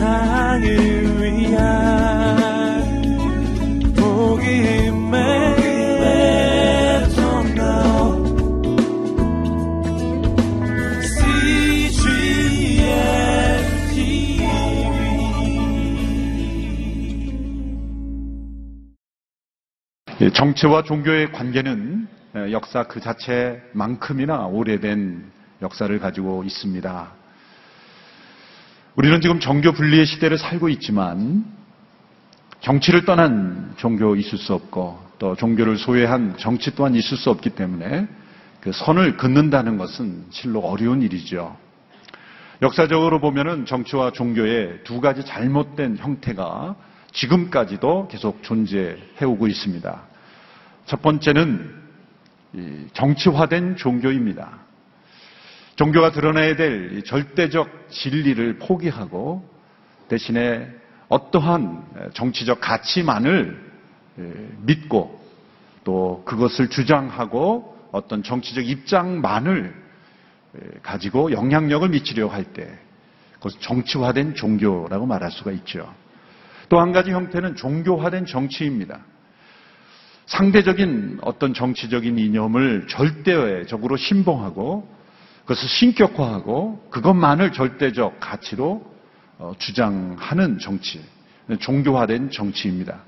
세상을 위한 복음의 정치와 종교의 관계는 에, 역사 그 자체만큼이나 오래된 역사를 가지고 있습니다. 우리는 지금 정교 분리의 시대를 살고 있지만 정치를 떠난 종교 있을 수 없고 또 종교를 소외한 정치 또한 있을 수 없기 때문에 그 선을 긋는다는 것은 실로 어려운 일이죠. 역사적으로 보면은 정치와 종교의 두 가지 잘못된 형태가 지금까지도 계속 존재해 오고 있습니다. 첫 번째는 이 정치화된 종교입니다. 종교가 드러내야 될이 절대적 진리를 포기하고 대신에 어떠한 정치적 가치만을 에, 믿고 또 그것을 주장하고 어떤 정치적 입장만을 에, 가지고 영향력을 미치려고 할 때 그것을 정치화된 종교라고 말할 수가 있죠. 또 한 가지 형태는 종교화된 정치입니다. 상대적인 어떤 정치적인 이념을 절대적으로 신봉하고 그것을 신격화하고 그것만을 절대적 가치로 어, 주장하는 정치, 종교화된 정치입니다.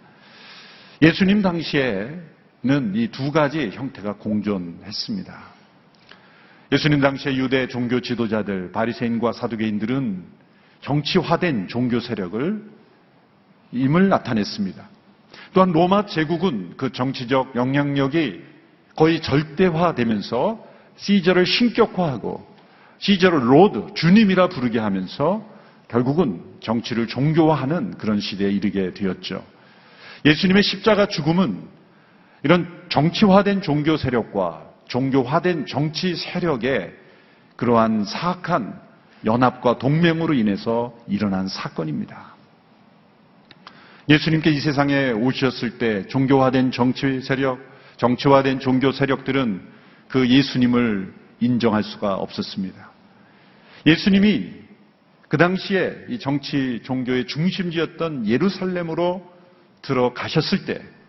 예수님 당시에는 이 두 가지 형태가 공존했습니다. 예수님 당시에 유대 종교 지도자들, 바리새인과 사두개인들은 정치화된 종교 세력임을 나타냈습니다. 또한 로마 제국은 그 정치적 영향력이 거의 절대화되면서 시저를 신격화하고 시저를 Lord, 주님이라 부르게 하면서 결국은 정치를 종교화하는 그런 시대에 이르게 되었죠. 예수님의 십자가 죽음은 이런 정치화된 종교 세력과 종교화된 정치 세력의 그러한 사악한 연합과 동맹으로 인해서 일어난 사건입니다. 예수님께 이 세상에 오셨을 때 종교화된 정치 세력, 정치화된 종교 세력들은 그 예수님을 인정할 수가 없었습니다. 예수님이 그 당시에 이 정치 종교의 중심지였던 예루살렘으로 들어가셨을 때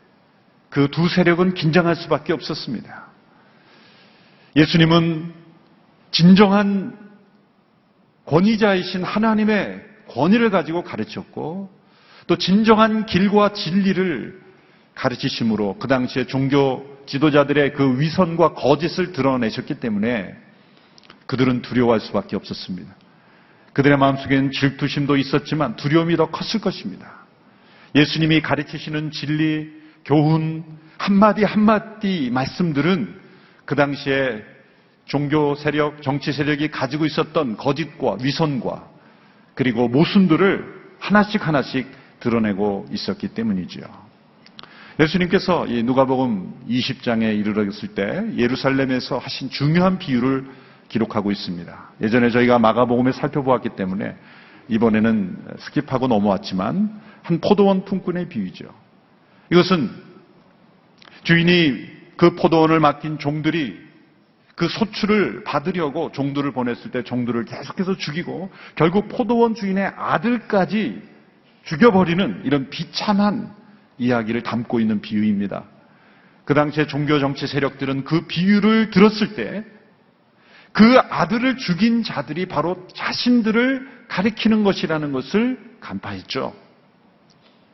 그 두 세력은 긴장할 수밖에 없었습니다. 예수님은 진정한 권위자이신 하나님의 권위를 가지고 가르쳤고 또 진정한 길과 진리를 가르치심으로 그 당시에 종교 지도자들의 그 위선과 거짓을 드러내셨기 때문에 그들은 두려워할 수밖에 없었습니다. 그들의 마음속에는 질투심도 있었지만 두려움이 더 컸을 것입니다. 예수님이 가르치시는 진리, 교훈, 한마디 한마디 말씀들은 그 당시에 종교 세력, 정치 세력이 가지고 있었던 거짓과 위선과 그리고 모순들을 하나씩 하나씩 드러내고 있었기 때문이지요. 예수님께서 이 누가복음 20장에 이르렀을 때 예루살렘에서 하신 중요한 비유를 기록하고 있습니다. 예전에 저희가 마가복음에 살펴보았기 때문에 이번에는 skip하고 넘어왔지만 한 포도원 품꾼의 비유죠. 이것은 주인이 그 포도원을 맡긴 종들이 그 소출을 받으려고 종들을 보냈을 때 종들을 계속해서 죽이고 결국 포도원 주인의 아들까지 죽여버리는 이런 비참한 이야기를 담고 있는 비유입니다. 그 당시에 종교 정치 세력들은 그 비유를 들었을 때 그 아들을 죽인 자들이 바로 자신들을 가리키는 것이라는 것을 간파했죠.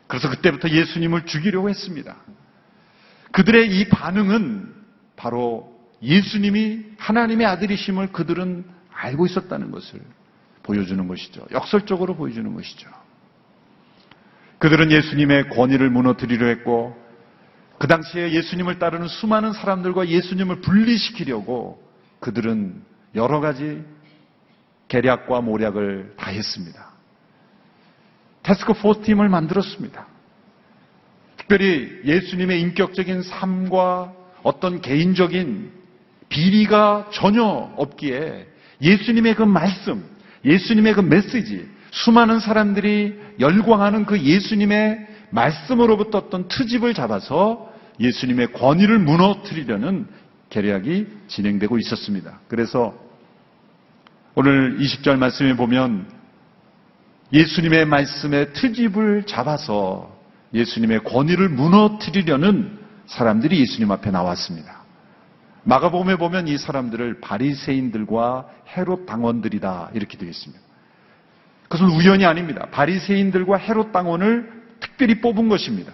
그래서 그때부터 예수님을 죽이려고 했습니다. 그들의 이 반응은 바로 예수님이 하나님의 아들이심을 그들은 알고 있었다는 것을 보여주는 것이죠. 역설적으로 보여주는 것이죠. 그들은 예수님의 권위를 무너뜨리려 했고 그 당시에 예수님을 따르는 수많은 사람들과 예수님을 분리시키려고 그들은 여러 가지 계략과 모략을 다 했습니다. 테스크 포스 팀을 만들었습니다. 특별히 예수님의 인격적인 삶과 어떤 개인적인 비리가 전혀 없기에 예수님의 그 말씀, 예수님의 그 메시지, 수많은 사람들이 열광하는 그 예수님의 말씀으로부터 어떤 트집을 잡아서 예수님의 권위를 무너뜨리려는 계략이 진행되고 있었습니다. 그래서 오늘 20절 말씀에 보면 예수님의 말씀의 트집을 잡아서 예수님의 권위를 무너뜨리려는 사람들이 예수님 앞에 나왔습니다. 마가복음에 보면 이 사람들을 바리새인들과 헤롯 당원들이다 이렇게 되어 있습니다. 그것은 우연이 아닙니다. 바리새인들과 헤롯 당원을 특별히 뽑은 것입니다.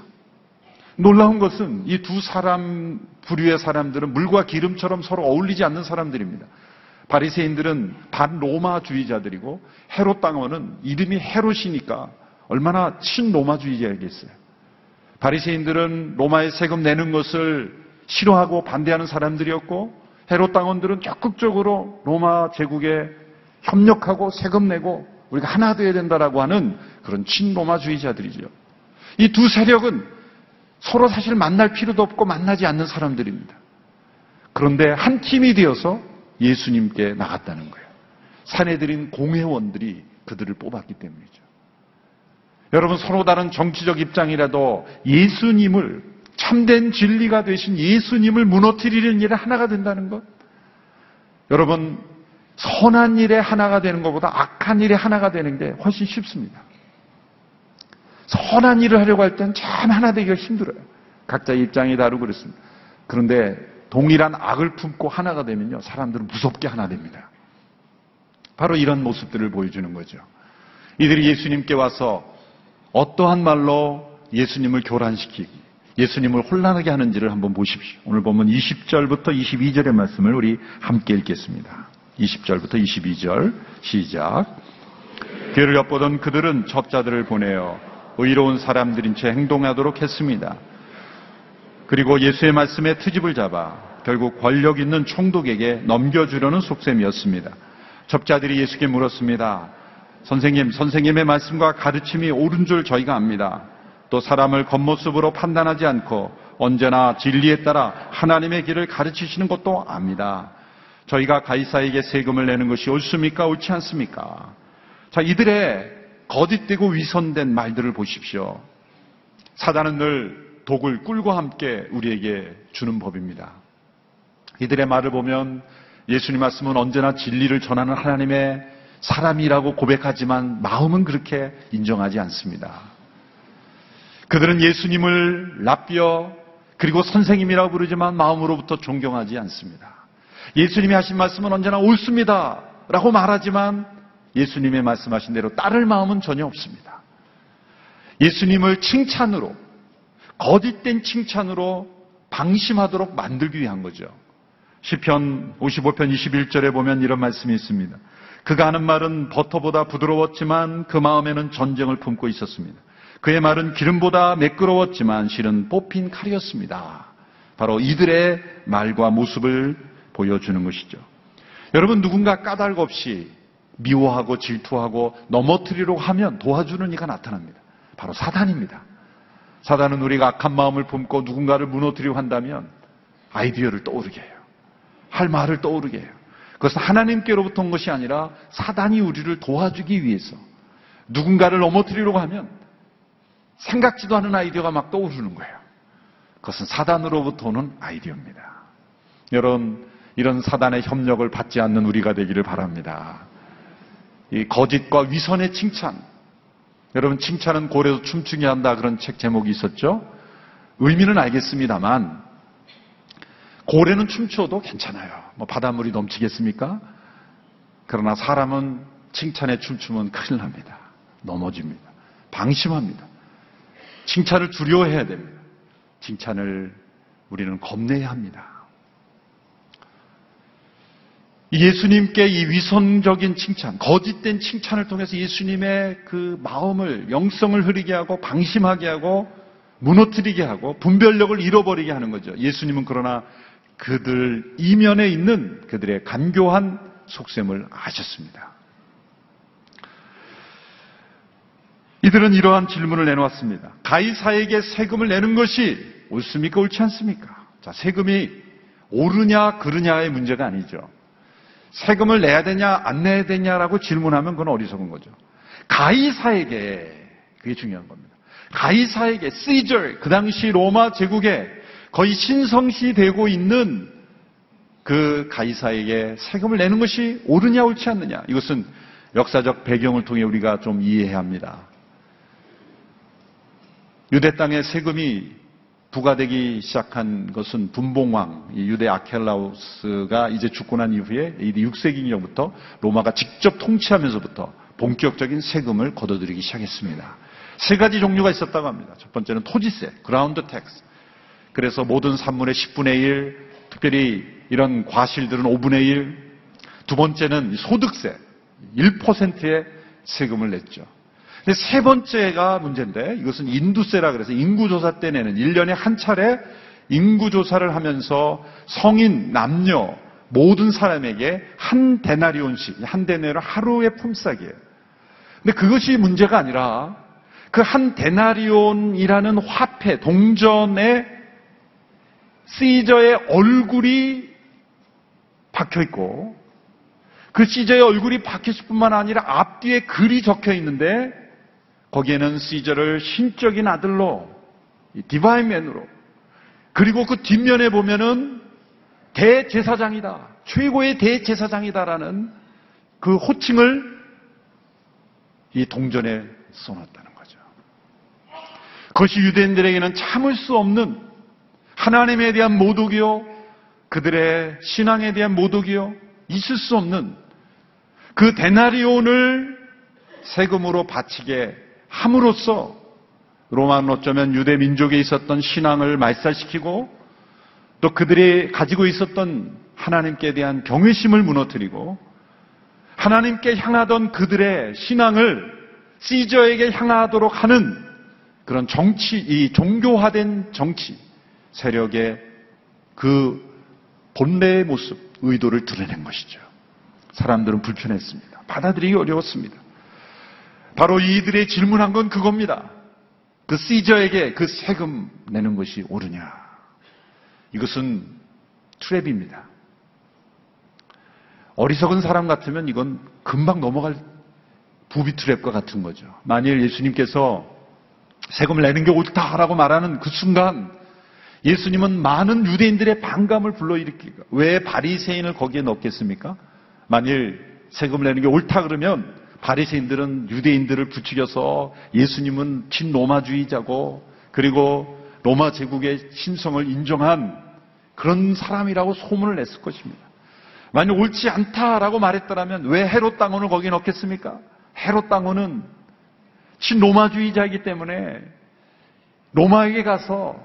놀라운 것은 이 두 사람 부류의 사람들은 물과 기름처럼 서로 어울리지 않는 사람들입니다. 바리새인들은 반로마주의자들이고 헤롯 당원은 이름이 헤롯이니까 얼마나 친로마주의자이겠어요. 바리새인들은 로마에 세금 내는 것을 싫어하고 반대하는 사람들이었고 헤롯 당원들은 적극적으로 로마 제국에 협력하고 세금 내고 우리가 하나 되어야 된다라고 하는 그런 친로마주의자들이죠. 이 두 세력은 서로 사실 만날 필요도 없고 만나지 않는 사람들입니다. 그런데 한 팀이 되어서 예수님께 나갔다는 거예요. 사내들인 공회원들이 그들을 뽑았기 때문이죠. 여러분 서로 다른 정치적 입장이라도 예수님을 참된 진리가 되신 예수님을 무너뜨리는 일에 하나가 된다는 것. 여러분 선한 일에 하나가 되는 것보다 악한 일에 하나가 되는 게 훨씬 쉽습니다. 선한 일을 하려고 할땐참 하나 되기가 힘들어요. 각자의 입장이 다르고 그렇습니다. 그런데 동일한 악을 품고 하나가 되면요. 사람들은 무섭게 하나 됩니다. 바로 이런 모습들을 보여주는 거죠. 이들이 예수님께 와서 어떠한 말로 예수님을 교란시키기, 예수님을 혼란하게 하는지를 한번 보십시오. 오늘 보면 20절부터 22절의 말씀을 우리 함께 읽겠습니다. 20절부터 22절 시작. 뒤를 엿보던 그들은 적자들을 보내어 의로운 사람들인 채 행동하도록 했습니다. 그리고 예수의 말씀에 트집을 잡아 결국 권력 있는 총독에게 넘겨주려는 속셈이었습니다. 접자들이 예수께 물었습니다. 선생님, 선생님의 말씀과 가르침이 옳은 줄 저희가 압니다. 또 사람을 겉모습으로 판단하지 않고 언제나 진리에 따라 하나님의 길을 가르치시는 것도 압니다. 저희가 가이사에게 세금을 내는 것이 옳습니까? 옳지 않습니까? 자, 이들의 거짓되고 위선된 말들을 보십시오. 사단은 늘 독을 꿀과 함께 우리에게 주는 법입니다. 이들의 말을 보면 예수님 말씀은 언제나 진리를 전하는 하나님의 사람이라고 고백하지만 마음은 그렇게 인정하지 않습니다. 그들은 예수님을 랍비어 그리고 선생님이라고 부르지만 마음으로부터 존경하지 않습니다. 예수님이 하신 말씀은 언제나 옳습니다. 라고 말하지만 예수님의 말씀하신 대로 따를 마음은 전혀 없습니다. 예수님을 칭찬으로, 거짓된 칭찬으로 방심하도록 만들기 위한 거죠. 시편 55편 21절에 보면 이런 말씀이 있습니다. 그가 하는 말은 버터보다 부드러웠지만 그 마음에는 전쟁을 품고 있었습니다. 그의 말은 기름보다 매끄러웠지만 실은 뽑힌 칼이었습니다. 바로 이들의 말과 모습을 보여주는 것이죠. 여러분 누군가 까닭 없이 미워하고 질투하고 넘어뜨리려고 하면 도와주는 이가 나타납니다. 바로 사단입니다. 사단은 우리가 악한 마음을 품고 누군가를 무너뜨리려고 한다면 아이디어를 떠오르게 해요. 할 말을 떠오르게 해요. 그것은 하나님께로부터 온 것이 아니라 사단이 우리를 도와주기 위해서 누군가를 넘어뜨리려고 하면 생각지도 않은 아이디어가 막 떠오르는 거예요. 그것은 사단으로부터 오는 아이디어입니다. 여러분, 이런 사단의 협력을 받지 않는 우리가 되기를 바랍니다. 이 거짓과 위선의 칭찬. 여러분, 칭찬은 고래도 춤추게 한다. 그런 책 제목이 있었죠? 의미는 알겠습니다만, 고래는 춤춰도 괜찮아요. 뭐 바닷물이 넘치겠습니까? 그러나 사람은 칭찬에 춤추면 큰일 납니다. 넘어집니다. 방심합니다. 칭찬을 두려워해야 됩니다. 칭찬을 우리는 겁내야 합니다. 예수님께 이 위선적인 칭찬, 거짓된 칭찬을 통해서 예수님의 그 마음을, 영성을 흐리게 하고 방심하게 하고 무너뜨리게 하고 분별력을 잃어버리게 하는 거죠. 예수님은 그러나 그들 이면에 있는 그들의 간교한 속셈을 아셨습니다. 이들은 이러한 질문을 내놓았습니다. 가이사에게 세금을 내는 것이 옳습니까? 옳지 않습니까? 자, 세금이 옳으냐, 그르냐의 문제가 아니죠. 세금을 내야 되냐, 안 내야 되냐라고 질문하면 그건 어리석은 거죠. 가이사에게, 그게 중요한 겁니다. 가이사에게, 시절, 그 당시 로마 제국에 거의 신성시 되고 있는 그 가이사에게 세금을 내는 것이 옳으냐 옳지 않느냐. 이것은 역사적 배경을 통해 우리가 좀 이해해야 합니다. 유대 땅의 세금이 부과되기 시작한 것은 분봉왕, 유대 아켈라우스가 이제 죽고 난 이후에 6세기경부터 로마가 직접 통치하면서부터 본격적인 세금을 걷어들이기 시작했습니다. 세 가지 종류가 있었다고 합니다. 첫 번째는 토지세, ground tax. 그래서 모든 산물의 10분의 1, 특별히 이런 과실들은 5분의 1. 두 번째는 소득세, 1%의 세금을 냈죠. 근데 세 번째가 문제인데 이것은 인두세라 그래서 인구조사 때 내는 1년에 한 차례 인구조사를 하면서 성인, 남녀, 모든 사람에게 한 데나리온씩, 한 데나리온 하루의 품삯이에요. 근데 그것이 문제가 아니라 그 한 데나리온이라는 화폐, 동전에 시저의 얼굴이 박혀 있고 그 시저의 얼굴이 박혔을 뿐만 아니라 앞뒤에 글이 적혀 있는데 거기에는 시저를 신적인 아들로 디바인맨으로 그리고 그 뒷면에 보면은 대제사장이다. 최고의 대제사장이다라는 그 호칭을 이 동전에 써놨다는 거죠. 그것이 유대인들에게는 참을 수 없는 하나님에 대한 모독이요, 그들의 신앙에 대한 모독이요, 있을 수 없는 그 데나리온을 세금으로 바치게 함으로써 로마는 어쩌면 유대 민족에 있었던 신앙을 말살시키고 또 그들이 가지고 있었던 하나님께 대한 경외심을 무너뜨리고 하나님께 향하던 그들의 신앙을 시저에게 향하도록 하는 그런 정치, 이 종교화된 정치 세력의 그 본래의 모습, 의도를 드러낸 것이죠. 사람들은 불편했습니다. 받아들이기 어려웠습니다. 바로 이들의 질문한 건 그겁니다. 그 시저에게 그 세금 내는 것이 옳으냐. 이것은 트랩입니다. 어리석은 사람 같으면 이건 금방 넘어갈 부비 트랩과 같은 거죠. 만일 예수님께서 세금을 내는 게 옳다라고 말하는 그 순간 예수님은 많은 유대인들의 반감을 불러일으키고 왜 바리새인을 거기에 넣겠습니까? 만일 세금을 내는 게 옳다 그러면 바리새인들은 유대인들을 부추겨서 예수님은 친로마주의자고 그리고 로마 제국의 신성을 인정한 그런 사람이라고 소문을 냈을 것입니다. 만약 옳지 않다라고 말했더라면 왜 헤롯 땅원을 거기에 넣겠습니까? 헤롯 땅원은 친로마주의자이기 때문에 로마에게 가서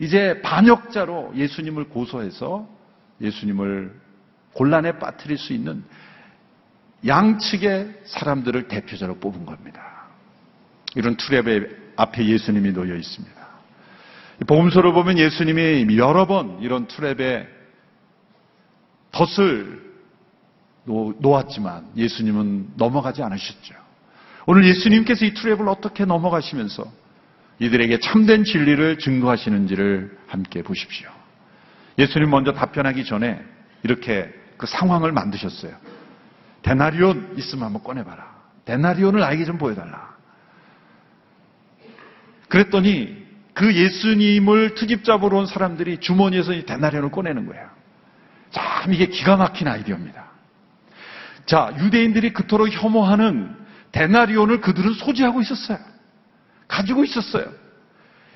이제 반역자로 예수님을 고소해서 예수님을 곤란에 빠뜨릴 수 있는 양측의 사람들을 대표자로 뽑은 겁니다. 이런 트랩의 앞에 예수님이 놓여 있습니다. 복음서를 보면 예수님이 여러 번 이런 트랩에 덫을 놓았지만 예수님은 넘어가지 않으셨죠. 오늘 예수님께서 이 트랩을 어떻게 넘어가시면서 이들에게 참된 진리를 증거하시는지를 함께 보십시오. 예수님 먼저 답변하기 전에 이렇게 그 상황을 만드셨어요. 데나리온 있으면 한번 꺼내봐라. 데나리온을 나에게 좀 보여달라. 그랬더니 그 예수님을 특집 잡으러 온 사람들이 주머니에서 이 데나리온을 꺼내는 거예요. 참 이게 기가 막힌 아이디어입니다. 자, 유대인들이 그토록 혐오하는 데나리온을 그들은 소지하고 있었어요. 가지고 있었어요.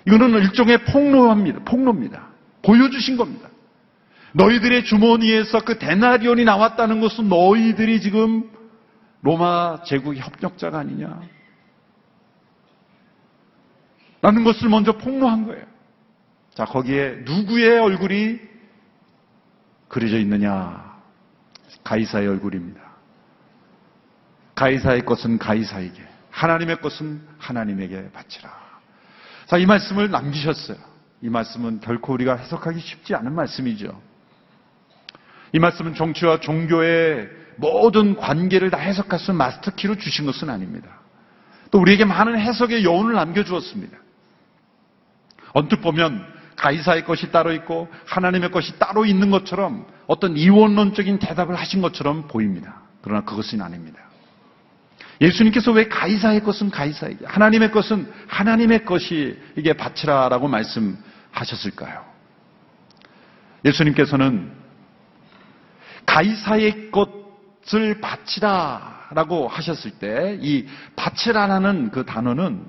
이거는 일종의 폭로입니다. 폭로입니다. 보여주신 겁니다. 너희들의 주머니에서 그 데나리온이 나왔다는 것은 너희들이 지금 로마 제국의 협력자가 아니냐. 라는 것을 먼저 폭로한 거예요. 자, 거기에 누구의 얼굴이 그려져 있느냐. 가이사의 얼굴입니다. 가이사의 것은 가이사에게, 하나님의 것은 하나님에게 바치라. 자, 이 말씀을 남기셨어요. 이 말씀은 결코 우리가 해석하기 쉽지 않은 말씀이죠. 이 말씀은 정치와 종교의 모든 관계를 다 해석할 수 있는 마스터키로 주신 것은 아닙니다. 또 우리에게 많은 해석의 여운을 남겨주었습니다. 언뜻 보면 가이사의 것이 따로 있고 하나님의 것이 따로 있는 것처럼 어떤 이원론적인 대답을 하신 것처럼 보입니다. 그러나 그것은 아닙니다. 예수님께서 왜 가이사의 것은 가이사에게, 하나님의 것은 하나님의 것이 이게 바치라라고 말씀하셨을까요? 예수님께서는 가이사의 것 것을 바치라라고 하셨을 때 이 바치라라는 그 단어는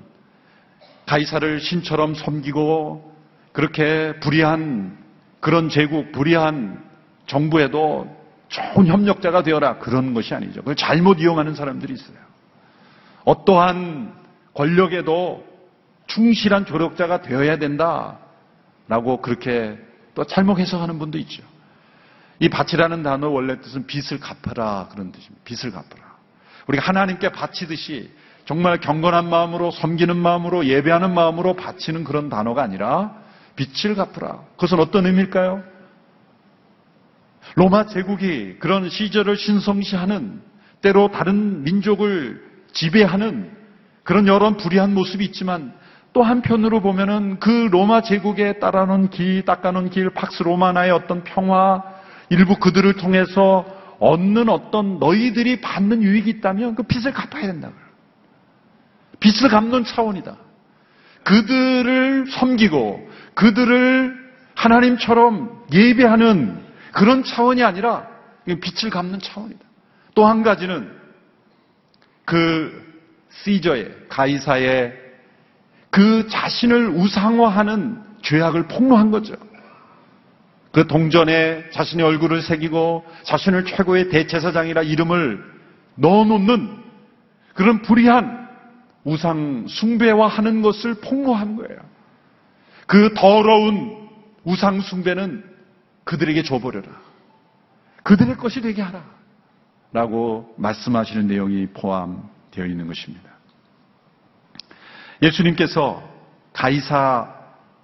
가이사를 신처럼 섬기고 그렇게 불의한 그런 제국, 불의한 정부에도 좋은 협력자가 되어라 그런 것이 아니죠. 그걸 잘못 이용하는 사람들이 있어요. 어떠한 권력에도 충실한 조력자가 되어야 된다라고 그렇게 또 잘못 해석하는 분도 있죠. 이 밭이라는 단어 원래 뜻은 빚을 갚아라 그런 뜻입니다. 빚을 갚아라. 우리가 하나님께 바치듯이 정말 경건한 마음으로 섬기는 마음으로 예배하는 마음으로 바치는 그런 단어가 아니라 빚을 갚으라. 그것은 어떤 의미일까요? 로마 제국이 그런 시절을 신성시하는 때로 다른 민족을 지배하는 그런 여러 불의한 모습이 있지만 또 한편으로 보면은 그 로마 제국에 따라놓은 길, 닦아놓은 길, 팍스 로마나의 어떤 평화, 일부 그들을 통해서 얻는 어떤 너희들이 받는 유익이 있다면 그 빚을 갚아야 된다고요. 빚을 갚는 차원이다. 그들을 섬기고 그들을 하나님처럼 예배하는 그런 차원이 아니라 빚을 갚는 차원이다. 또 한 가지는 그 시저의 가이사의 그 자신을 우상화하는 죄악을 폭로한 거죠. 그 동전에 자신의 얼굴을 새기고 자신을 최고의 대체사장이라 이름을 넣어놓는 그런 불의한 우상 숭배화하는 것을 폭로한 거예요. 그 더러운 우상 숭배는 그들에게 줘버려라. 그들의 것이 되게 하라. 라고 말씀하시는 내용이 포함되어 있는 것입니다. 예수님께서 가이사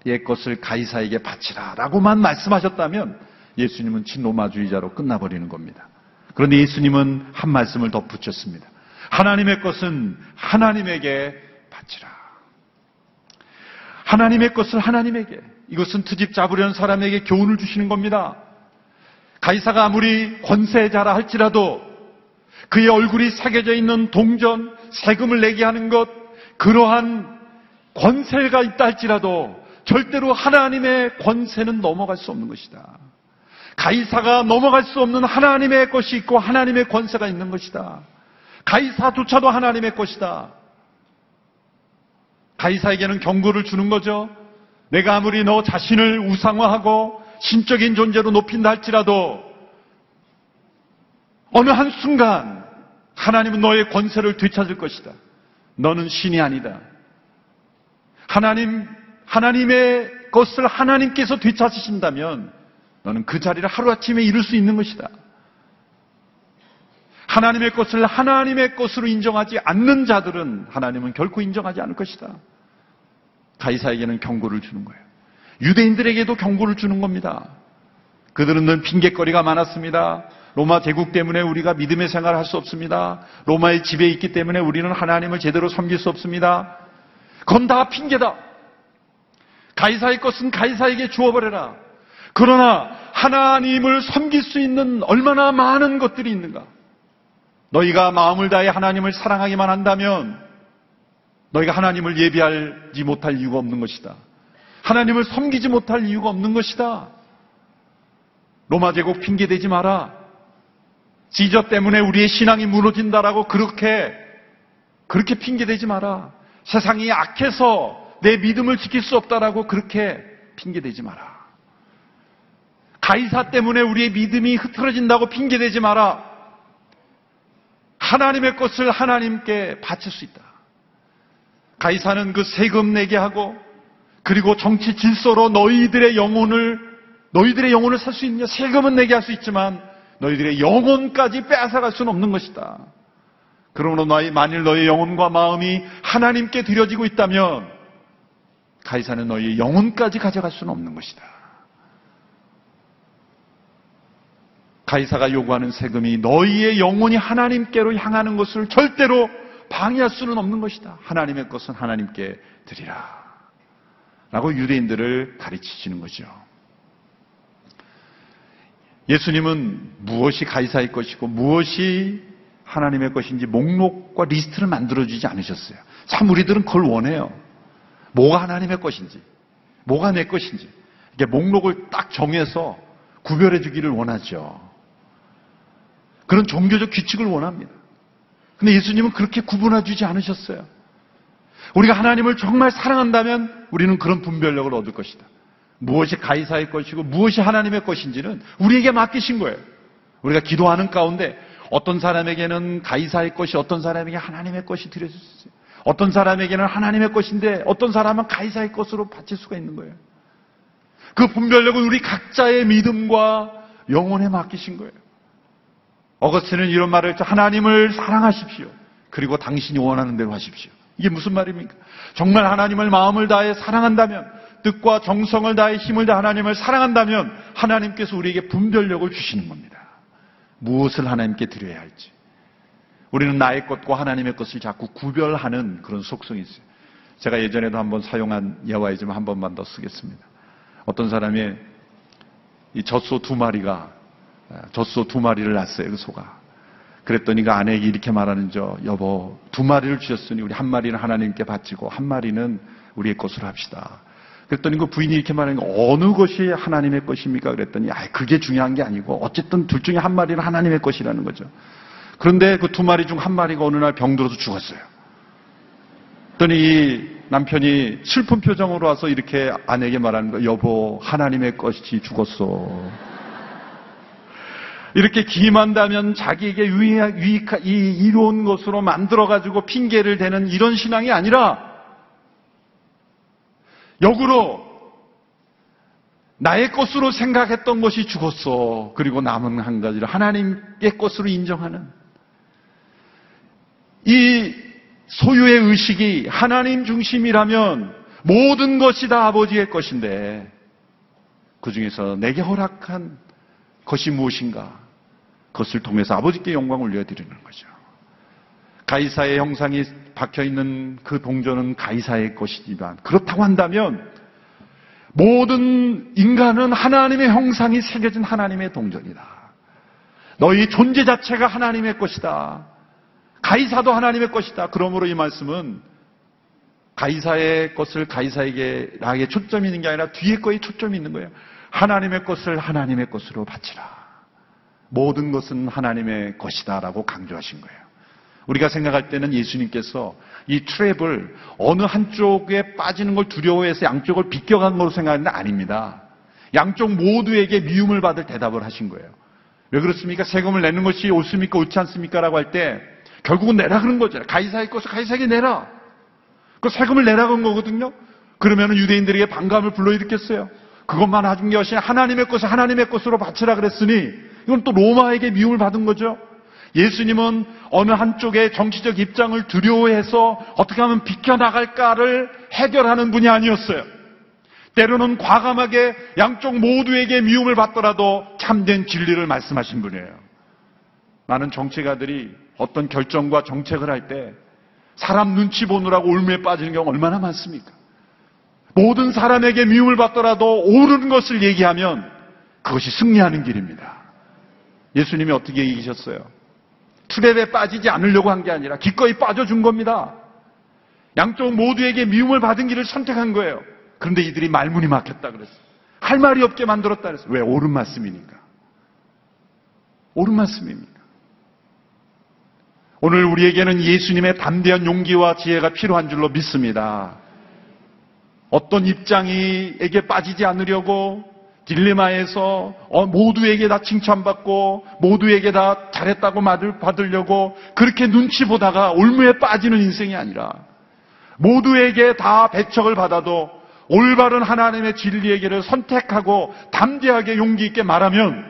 의 것을 가이사에게 바치라 라고만 말씀하셨다면 예수님은 친로마주의자로 끝나버리는 겁니다. 그런데 예수님은 한 말씀을 덧붙였습니다. 하나님의 것은 하나님에게 바치라. 하나님의 것을 하나님에게. 이것은 트집 잡으려는 사람에게 교훈을 주시는 겁니다. 가이사가 아무리 권세자라 할지라도 그의 얼굴이 새겨져 있는 동전, 세금을 내게 하는 것, 그러한 권세가 있다 할지라도 절대로 하나님의 권세는 넘어갈 수 없는 것이다. 가이사가 넘어갈 수 없는 하나님의 것이 있고 하나님의 권세가 있는 것이다. 가이사조차도 하나님의 것이다. 가이사에게는 경고를 주는 거죠. 내가 아무리 너 자신을 우상화하고 신적인 존재로 높인다 할지라도 어느 한순간 하나님은 너의 권세를 되찾을 것이다. 너는 신이 아니다. 하나님, 하나님의 것을 하나님께서 되찾으신다면 너는 그 자리를 하루아침에 이룰 수 있는 것이다. 하나님의 것을 하나님의 것으로 인정하지 않는 자들은 하나님은 결코 인정하지 않을 것이다. 가이사에게는 경고를 주는 거예요. 유대인들에게도 경고를 주는 겁니다. 그들은 늘 핑계거리가 많았습니다. 로마 제국 때문에 우리가 믿음의 생활을 할 수 없습니다. 로마의 지배에 있기 때문에 우리는 하나님을 제대로 섬길 수 없습니다. 그건 다 핑계다. 가이사의 것은 가이사에게 주어버려라. 그러나 하나님을 섬길 수 있는 얼마나 많은 것들이 있는가. 너희가 마음을 다해 하나님을 사랑하기만 한다면 너희가 하나님을 예비하지 못할 이유가 없는 것이다. 하나님을 섬기지 못할 이유가 없는 것이다. 로마 제국 핑계대지 마라. 지저 때문에 우리의 신앙이 무너진다라고 그렇게 그렇게 핑계대지 마라. 세상이 악해서 내 믿음을 지킬 수 없다라고 그렇게 핑계대지 마라. 가이사 때문에 우리의 믿음이 흐트러진다고 핑계대지 마라. 하나님의 것을 하나님께 바칠 수 있다. 가이사는 그 세금 내게 하고 그리고 정치 질서로 너희들의 영혼을 너희들의 영혼을 살 수 있냐? 세금은 내게 할 수 있지만 너희들의 영혼까지 빼앗아갈 수는 없는 것이다. 그러므로 너희 만일 너희 영혼과 마음이 하나님께 드려지고 있다면 가이사는 너희의 영혼까지 가져갈 수는 없는 것이다. 가이사가 요구하는 세금이 너희의 영혼이 하나님께로 향하는 것을 절대로 방해할 수는 없는 것이다. 하나님의 것은 하나님께 드리라. 라고 유대인들을 가르치시는 거죠. 예수님은 무엇이 가이사의 것이고 무엇이 하나님의 것인지 목록과 리스트를 만들어주지 않으셨어요. 참 우리들은 그걸 원해요. 뭐가 하나님의 것인지, 뭐가 내 것인지. 이게 목록을 딱 정해서 구별해 주기를 원하죠. 그런 종교적 규칙을 원합니다. 근데 예수님은 그렇게 구분해 주지 않으셨어요. 우리가 하나님을 정말 사랑한다면 우리는 그런 분별력을 얻을 것이다. 무엇이 가이사의 것이고 무엇이 하나님의 것인지는 우리에게 맡기신 거예요. 우리가 기도하는 가운데 어떤 사람에게는 가이사의 것이 어떤 사람에게 하나님의 것이 드려졌어요. 어떤 사람에게는 하나님의 것인데 어떤 사람은 가이사의 것으로 바칠 수가 있는 거예요. 그 분별력은 우리 각자의 믿음과 영혼에 맡기신 거예요. 어거스틴은 이런 말을 했죠. 하나님을 사랑하십시오. 그리고 당신이 원하는 대로 하십시오. 이게 무슨 말입니까? 정말 하나님을 마음을 다해 사랑한다면 뜻과 정성을 다해 힘을 다해 하나님을 사랑한다면 하나님께서 우리에게 분별력을 주시는 겁니다. 무엇을 하나님께 드려야 할지. 우리는 나의 것과 하나님의 것을 자꾸 구별하는 그런 속성이 있어요. 제가 예전에도 한번 사용한 예화이지만 한 번만 더 쓰겠습니다. 어떤 사람이 이 젖소 두 마리가 젖소 두 마리를 낳았어요, 그 소가. 그랬더니 그 아내에게 이렇게 말하는 저 여보 두 마리를 주셨으니 우리 한 마리는 하나님께 바치고 한 마리는 우리의 것으로 합시다. 그랬더니 그 부인이 이렇게 말하는 거 어느 것이 하나님의 것입니까? 그랬더니 아 그게 중요한 게 아니고 어쨌든 둘 중에 한 마리는 하나님의 것이라는 거죠. 그런데 그 두 마리 중 한 마리가 어느 날 병들어서 죽었어요. 그랬더니 이 남편이 슬픈 표정으로 와서 이렇게 아내에게 말하는 거 여보 하나님의 것이 죽었어. 이렇게 기만다면 자기에게 유익, 이 이로운 것으로 만들어가지고 핑계를 대는 이런 신앙이 아니라 역으로 나의 것으로 생각했던 것이 죽었어. 그리고 남은 한 가지를 하나님의 것으로 인정하는 이 소유의 의식이 하나님 중심이라면 모든 것이 다 아버지의 것인데 그 중에서 내게 허락한 것이 무엇인가? 그것을 통해서 아버지께 영광을 올려드리는 거죠. 가이사의 형상이 박혀 있는 그 동전은 가이사의 것이지만 그렇다고 한다면 모든 인간은 하나님의 형상이 새겨진 하나님의 동전이다. 너희 존재 자체가 하나님의 것이다. 가이사도 하나님의 것이다. 그러므로 이 말씀은 가이사의 것을 가이사에게 나에게 초점이 있는 게 아니라 뒤에 거에 초점이 있는 거예요. 하나님의 것을 하나님의 것으로 바치라. 모든 것은 하나님의 것이다라고 강조하신 거예요. 우리가 생각할 때는 예수님께서 이 트랩을 어느 한쪽에 빠지는 걸 두려워해서 양쪽을 비껴간 걸로 생각하는데 아닙니다. 양쪽 모두에게 미움을 받을 대답을 하신 거예요. 왜 그렇습니까? 세금을 내는 것이 옳습니까? 옳지 않습니까? 라고 할 때 결국은 내라 그런 거죠. 가이사의 것을 가이사에게 내라. 그 세금을 내라 그런 거거든요. 그러면 유대인들에게 반감을 불러일으켰어요. 그것만 해준 것이 하나님의 것을 하나님의 것으로 바치라 그랬으니 이건 또 로마에게 미움을 받은 거죠. 예수님은 어느 한쪽의 정치적 입장을 두려워해서 어떻게 하면 비켜나갈까를 해결하는 분이 아니었어요. 때로는 과감하게 양쪽 모두에게 미움을 받더라도 참된 진리를 말씀하신 분이에요. 많은 정치가들이 어떤 결정과 정책을 할 때 사람 눈치 보느라고 울무에 빠지는 경우 얼마나 많습니까? 모든 사람에게 미움을 받더라도 옳은 것을 얘기하면 그것이 승리하는 길입니다. 예수님이 어떻게 얘기하셨어요? 트랩에 빠지지 않으려고 한 게 아니라 기꺼이 빠져준 겁니다. 양쪽 모두에게 미움을 받은 길을 선택한 거예요. 그런데 이들이 말문이 막혔다 그랬어요. 할 말이 없게 만들었다 그랬어요. 왜? 옳은 말씀이니까. 옳은 말씀입니다. 오늘 우리에게는 예수님의 담대한 용기와 지혜가 필요한 줄로 믿습니다. 어떤 입장이에게 빠지지 않으려고 딜레마에서 어, 모두에게 다 칭찬받고 모두에게 다 잘했다고 받으려고 그렇게 눈치 보다가 올무에 빠지는 인생이 아니라 모두에게 다 배척을 받아도 올바른 하나님의 길을 선택하고 담대하게 용기 있게 말하면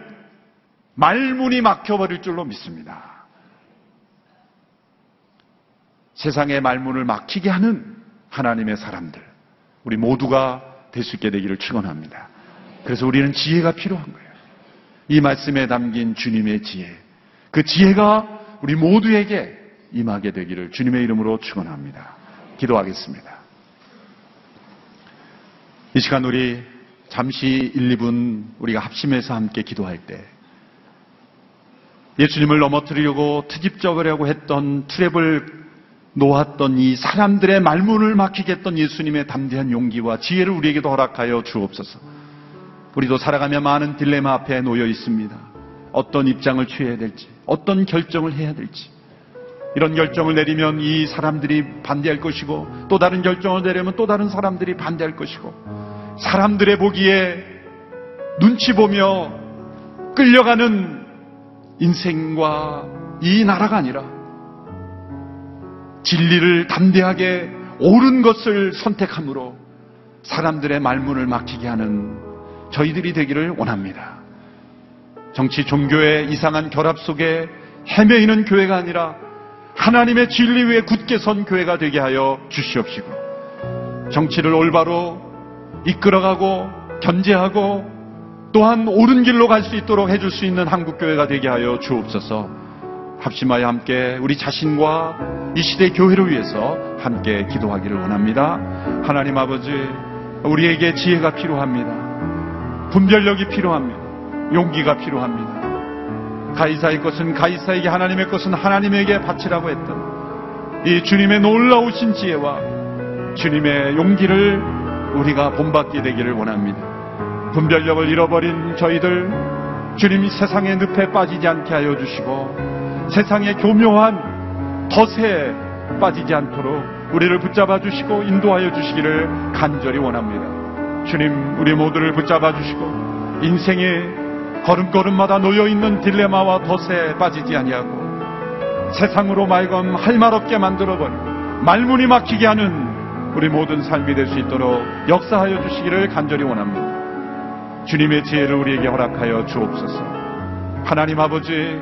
말문이 막혀버릴 줄로 믿습니다. 세상의 말문을 막히게 하는 하나님의 사람들, 우리 모두가 될 수 있게 되기를 축원합니다. 그래서 우리는 지혜가 필요한 거예요. 이 말씀에 담긴 주님의 지혜. 그 지혜가 우리 모두에게 임하게 되기를 주님의 이름으로 축원합니다. 기도하겠습니다. 이 시간 우리 잠시 1, 2분 우리가 합심해서 함께 기도할 때 예수님을 넘어뜨리려고 트집적으려고 했던 트랩을 놓았던 이 사람들의 말문을 막히게 했던 예수님의 담대한 용기와 지혜를 우리에게도 허락하여 주옵소서. 우리도 살아가며 많은 딜레마 앞에 놓여 있습니다. 어떤 입장을 취해야 될지, 어떤 결정을 해야 될지. 이런 결정을 내리면 이 사람들이 반대할 것이고, 또 다른 결정을 내리면 또 다른 사람들이 반대할 것이고, 사람들의 보기에 눈치 보며 끌려가는 인생과 이 나라가 아니라 진리를 담대하게 옳은 것을 선택함으로 사람들의 말문을 막히게 하는 저희들이 되기를 원합니다. 정치 종교의 이상한 결합 속에 헤매이는 교회가 아니라 하나님의 진리 위에 굳게 선 교회가 되게 하여 주시옵시고 정치를 올바로 이끌어가고 견제하고 또한 옳은 길로 갈 수 있도록 해줄 수 있는 한국교회가 되게 하여 주옵소서 합심하여 함께 우리 자신과 이 시대 교회를 위해서 함께 기도하기를 원합니다. 하나님 아버지, 우리에게 지혜가 필요합니다. 분별력이 필요합니다. 용기가 필요합니다. 가이사의 것은 가이사에게 하나님의 것은 하나님에게 바치라고 했던 이 주님의 놀라우신 지혜와 주님의 용기를 우리가 본받게 되기를 원합니다. 분별력을 잃어버린 저희들 주님이 세상의 늪에 빠지지 않게 하여 주시고 세상의 교묘한 덫에 빠지지 않도록 우리를 붙잡아 주시고 인도하여 주시기를 간절히 원합니다. 주님 우리 모두를 붙잡아 주시고 인생의 걸음걸음마다 놓여 있는 딜레마와 덫에 빠지지 아니하고 세상으로 말건 할 말 없게 만들어버린 말문이 막히게 하는 우리 모든 삶이 될 수 있도록 역사하여 주시기를 간절히 원합니다. 주님의 지혜를 우리에게 허락하여 주옵소서. 하나님 아버지,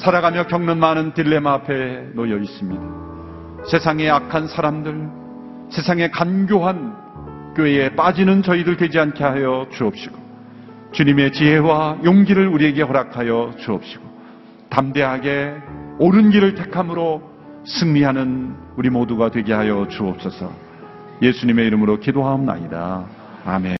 살아가며 겪는 많은 딜레마 앞에 놓여 있습니다. 세상의 악한 사람들, 세상의 간교한 교회에 빠지는 저희들 되지 않게 하여 주옵시고, 주님의 지혜와 용기를 우리에게 허락하여 주옵시고, 담대하게 옳은 길을 택함으로 승리하는 우리 모두가 되게 하여 주옵소서. 예수님의 이름으로 기도하옵나이다. 아멘.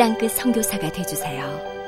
땅끝 성교사가 되주세요